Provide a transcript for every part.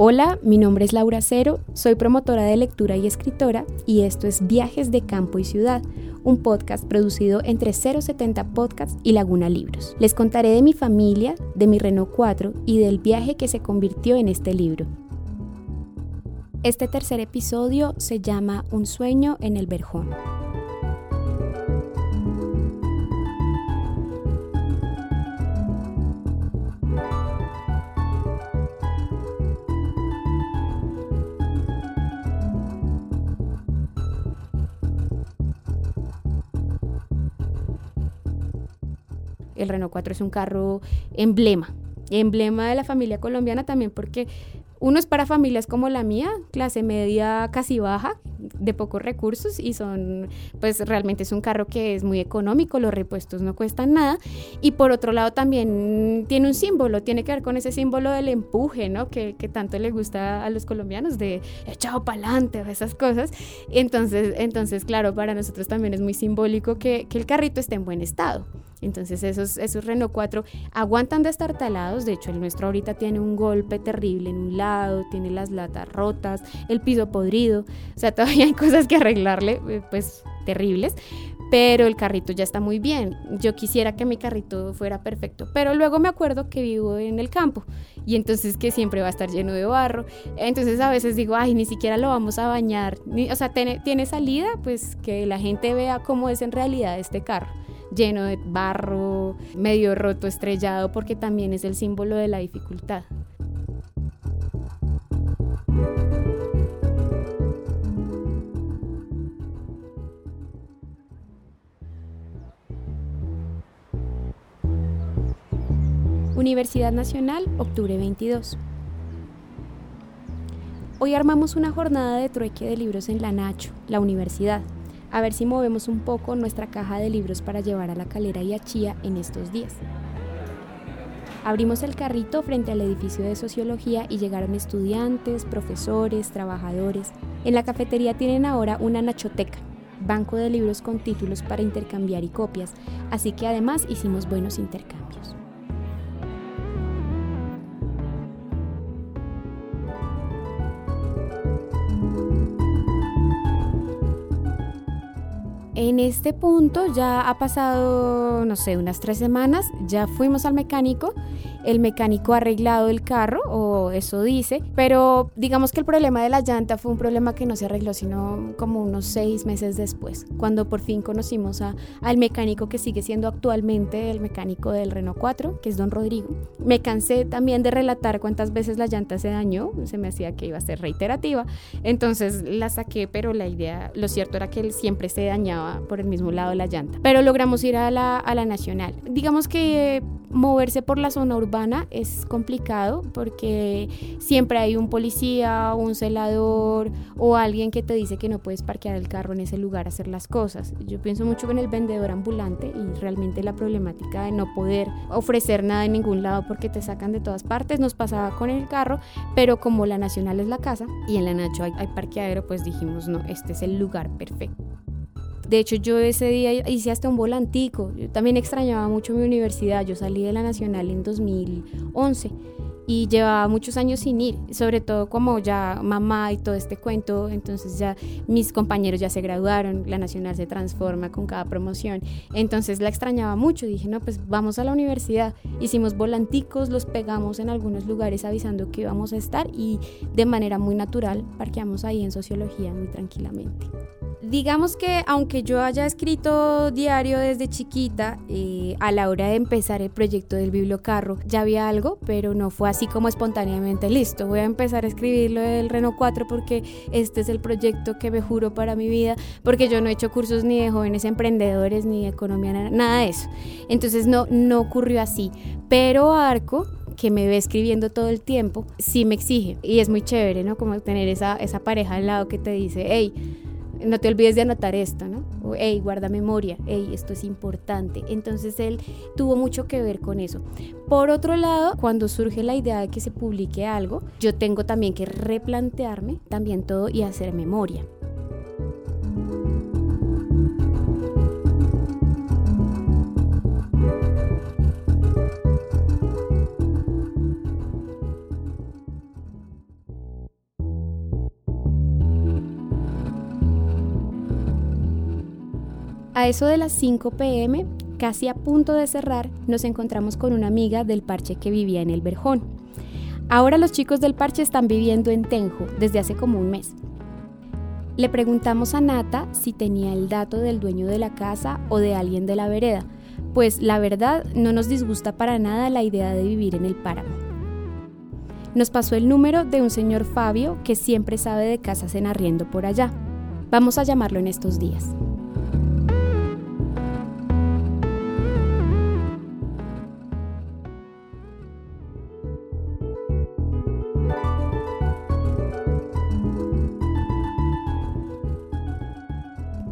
Hola, mi nombre es Laura Cero, soy promotora de lectura y escritora y esto es Viajes de Campo y Ciudad, un podcast producido entre 070 Podcasts y Laguna Libros. Les contaré de mi familia, de mi Renault 4 y del viaje que se convirtió en este libro. Este tercer episodio se llama Un sueño en el Verjón. El Renault 4 es un carro emblema, emblema de la familia colombiana también porque uno es para familias como la mía, clase media casi baja, de pocos recursos y son, pues realmente es un carro que es muy económico, los repuestos no cuestan nada. Y por otro lado también tiene un símbolo, tiene que ver con ese símbolo del empuje, ¿no? Que, tanto le gusta a los colombianos, de echado para adelante, esas cosas. Entonces, entonces, claro, para nosotros también es muy simbólico que, que el carrito esté en buen estado. Entonces esos, esos Renault 4 aguantan de estar talados, de hecho el nuestro ahorita tiene un golpe terrible en un lado, tiene las latas rotas, el piso podrido, o sea, todavía hay cosas que arreglarle, eh, pues terribles, pero el carrito ya está muy bien. Yo quisiera que mi carrito fuera perfecto, pero luego me acuerdo que vivo en el campo y entonces que siempre va a estar lleno de barro. Entonces a veces digo, ay, ni siquiera lo vamos a bañar. o sea, tiene, tiene salida, pues que la gente vea cómo es en realidad este carro lleno de barro, medio roto, estrellado, porque también es el símbolo de la dificultad. Universidad Nacional, octubre 22. Hoy armamos una jornada de trueque de libros en la Nacho, la universidad a ver si movemos un poco nuestra caja de libros para llevar a la calera y a Chía en estos días. Abrimos el carrito frente al edificio de sociología y llegaron estudiantes, profesores, trabajadores. En la cafetería tienen ahora una nachoteca, banco de libros con títulos para intercambiar y copias, así que además hicimos buenos intercambios. En este punto ya ha pasado, no sé, unas tres semanas, ya fuimos al mecánico el mecánico ha arreglado el carro, o eso dice, pero digamos que el problema de la llanta fue un problema que no se arregló sino como unos seis meses después, cuando por fin conocimos a, al mecánico que sigue siendo actualmente el mecánico del Renault 4, que es don Rodrigo. Me cansé también de relatar cuántas veces la llanta se dañó, se me hacía que iba a ser reiterativa, entonces la saqué, pero la idea, lo cierto era que él siempre se dañaba por el mismo lado de la llanta. Pero logramos ir a la, a la nacional. Digamos que moverse por la zona urbana es complicado porque siempre hay un policía, un celador o alguien que te dice que no puedes parquear el carro en ese lugar a hacer las cosas. Yo pienso mucho en el vendedor ambulante y realmente la problemática de no poder ofrecer nada en ningún lado porque te sacan de todas partes nos pasaba con el carro, pero como la Nacional es la casa y en la Nacho hay, hay parqueadero, pues dijimos, no, este es el lugar perfecto. De hecho, yo ese día hice hasta un volantico. Yo también extrañaba mucho mi universidad. Yo salí de la Nacional en 2011 y llevaba muchos años sin ir, sobre todo como ya mamá y todo este cuento, entonces ya mis compañeros ya se graduaron, la Nacional se transforma con cada promoción, entonces la extrañaba mucho, dije, no, pues vamos a la universidad, hicimos volanticos, los pegamos en algunos lugares avisando que íbamos a estar y de manera muy natural parqueamos ahí en sociología muy tranquilamente. Digamos que aunque yo haya escrito diario desde chiquita, eh, a la hora de empezar el proyecto del bibliocarro ya había algo, pero no fue así como espontáneamente listo. Voy a empezar a escribir lo del Renault 4 porque este es el proyecto que me juro para mi vida, porque yo no he hecho cursos ni de jóvenes emprendedores ni de economía, nada de eso. Entonces no, no ocurrió así. Pero Arco que me ve escribiendo todo el tiempo, sí me exige. Y es muy chévere, ¿no? Como tener esa, esa pareja al lado que te dice, hey, no te olvides de anotar esto, ¿no? O, hey, guarda memoria, hey, esto es importante. Entonces él tuvo mucho que ver con eso. Por otro lado, cuando surge la idea de que se publique algo, yo tengo también que replantearme también todo y hacer memoria. A eso de las 5 pm, casi a punto de cerrar, nos encontramos con una amiga del parche que vivía en el Verjón. Ahora los chicos del parche están viviendo en Tenjo desde hace como un mes. Le preguntamos a Nata si tenía el dato del dueño de la casa o de alguien de la vereda, pues la verdad no nos disgusta para nada la idea de vivir en el páramo. Nos pasó el número de un señor Fabio que siempre sabe de casas en arriendo por allá. Vamos a llamarlo en estos días.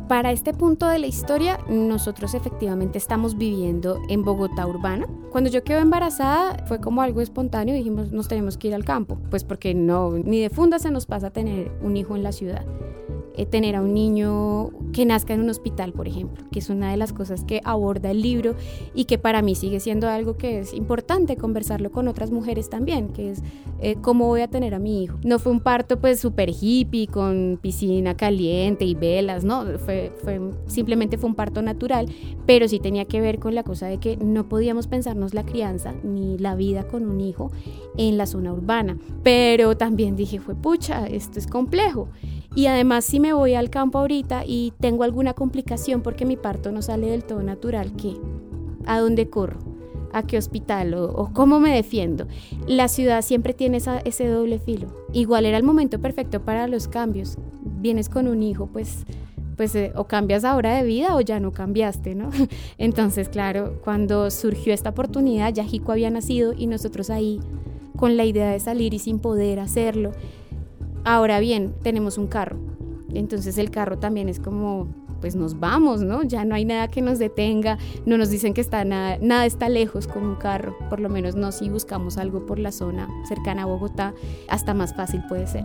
Para este punto de la historia, nosotros efectivamente estamos viviendo en Bogotá urbana. Cuando yo quedé embarazada fue como algo espontáneo, dijimos nos tenemos que ir al campo, pues porque no, ni de funda se nos pasa tener un hijo en la ciudad. Eh, tener a un niño que nazca en un hospital, por ejemplo, que es una de las cosas que aborda el libro y que para mí sigue siendo algo que es importante conversarlo con otras mujeres también, que es eh, cómo voy a tener a mi hijo. No fue un parto pues súper hippie, con piscina caliente y velas, no, fue, fue, simplemente fue un parto natural, pero sí tenía que ver con la cosa de que no podíamos pensarnos la crianza ni la vida con un hijo en la zona urbana. Pero también dije, fue pucha, esto es complejo. Y además si me voy al campo ahorita y tengo alguna complicación porque mi parto no sale del todo natural, ¿qué? ¿A dónde corro? ¿A qué hospital? ¿O, cómo me defiendo? La ciudad siempre tiene ese doble filo. Igual era el momento perfecto para los cambios. Vienes con un hijo, pues pues eh, o cambias ahora de vida o ya no cambiaste, ¿no? Entonces, claro, cuando surgió esta oportunidad, ya Jico había nacido y nosotros ahí con la idea de salir y sin poder hacerlo. Ahora bien, tenemos un carro. Entonces el carro también es como, pues nos vamos, ¿no? Ya no hay nada que nos detenga, no nos dicen que está nada, nada está lejos con un carro, por lo menos no si buscamos algo por la zona cercana a Bogotá, hasta más fácil puede ser.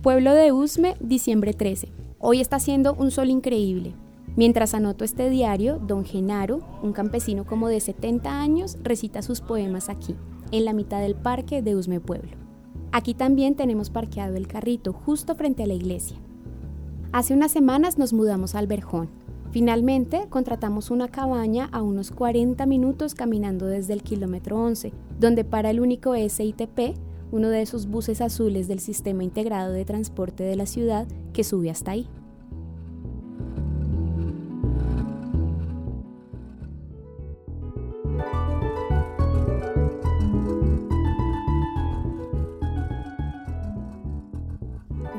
Pueblo de Usme, diciembre 13. Hoy está haciendo un sol increíble. Mientras anoto este diario, don Genaro, un campesino como de 70 años, recita sus poemas aquí, en la mitad del parque de Usme Pueblo. Aquí también tenemos parqueado el carrito, justo frente a la iglesia. Hace unas semanas nos mudamos al Verjón. Finalmente contratamos una cabaña a unos 40 minutos caminando desde el kilómetro 11, donde para el único SITP, uno de esos buses azules del sistema integrado de transporte de la ciudad que sube hasta ahí.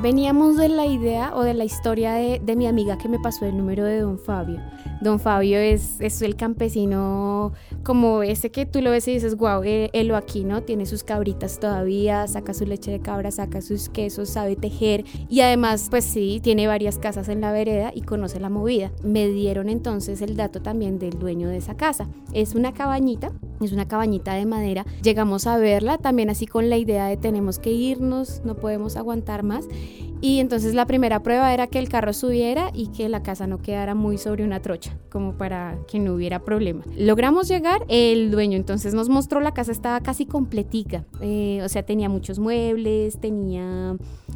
Veníamos de la idea o de la historia de, de, mi amiga que me pasó el número de don Fabio. Don Fabio es, es el campesino como ese que tú lo ves y dices, wow, eh, él aquí, ¿no? Tiene sus cabritas todavía, saca su leche de cabra, saca sus quesos, sabe tejer y además, pues sí, tiene varias casas en la vereda y conoce la movida. Me dieron entonces el dato también del dueño de esa casa. Es una cabañita, es una cabañita de madera. Llegamos a verla también así con la idea de tenemos que irnos, no podemos aguantar más. Y entonces la primera prueba era que el carro subiera y que la casa no quedara muy sobre una trocha, como para que no hubiera problema. Logramos llegar, el dueño entonces nos mostró la casa estaba casi completica, eh, o sea, tenía muchos muebles, tenía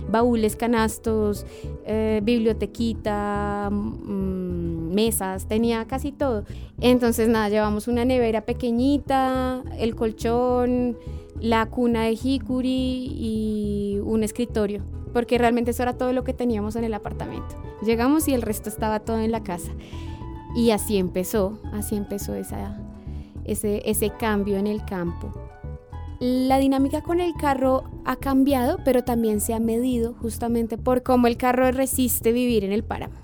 baúles, canastos, eh, bibliotequita, mm, mesas, tenía casi todo. Entonces nada, llevamos una nevera pequeñita, el colchón, la cuna de jicuri y un escritorio porque realmente eso era todo lo que teníamos en el apartamento. Llegamos y el resto estaba todo en la casa. Y así empezó, así empezó esa, ese, ese cambio en el campo. La dinámica con el carro ha cambiado, pero también se ha medido justamente por cómo el carro resiste vivir en el páramo.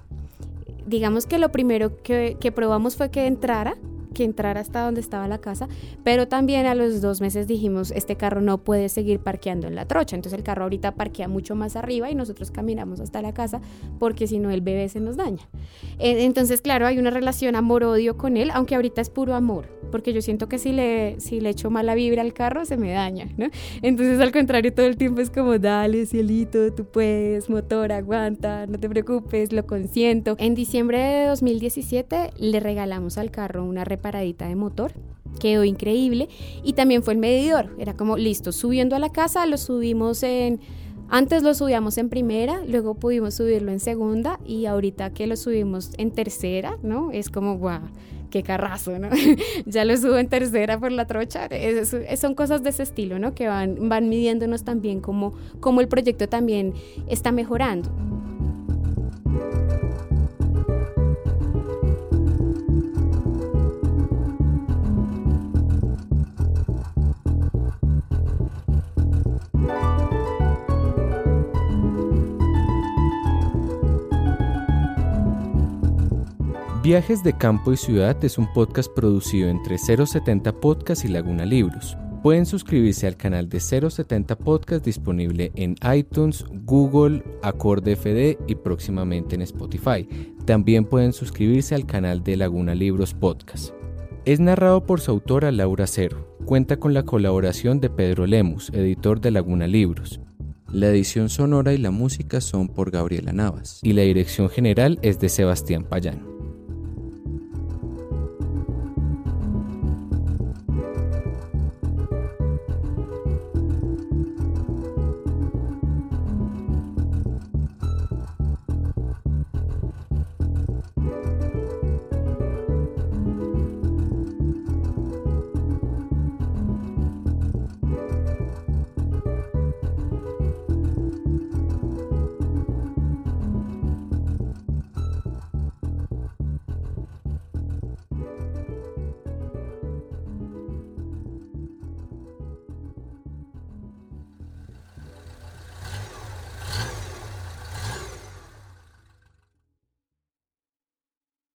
Digamos que lo primero que, que probamos fue que entrara que hasta donde estaba la casa, pero también a los dos meses dijimos, este carro no puede seguir parqueando en la trocha, entonces el carro ahorita parquea mucho más arriba y nosotros caminamos hasta la casa porque si no el bebé se nos daña. Entonces, claro, hay una relación amor-odio con él, aunque ahorita es puro amor, porque yo siento que si le, si le echo mala vibra al carro se me daña, ¿no? Entonces, al contrario, todo el tiempo es como, dale, cielito, tú puedes, motor, aguanta, no te preocupes, lo consiento. En diciembre de 2017 le regalamos al carro una paradita de motor quedó increíble y también fue el medidor, era como listo, subiendo a la casa lo subimos en antes lo subíamos en primera, luego pudimos subirlo en segunda y ahorita que lo subimos en tercera, ¿no? Es como, guau, qué carrazo, ¿no? ya lo subo en tercera por la trocha. son cosas de ese estilo, ¿no? Que van, van midiéndonos también cómo, cómo el proyecto también está mejorando. Viajes de Campo y Ciudad es un podcast producido entre 070 Podcast y Laguna Libros. Pueden suscribirse al canal de 070 Podcast disponible en iTunes, Google, Acorde FD y próximamente en Spotify. También pueden suscribirse al canal de Laguna Libros Podcast. Es narrado por su autora Laura Cero. Cuenta con la colaboración de Pedro Lemus, editor de Laguna Libros. La edición sonora y la música son por Gabriela Navas y la dirección general es de Sebastián Payán.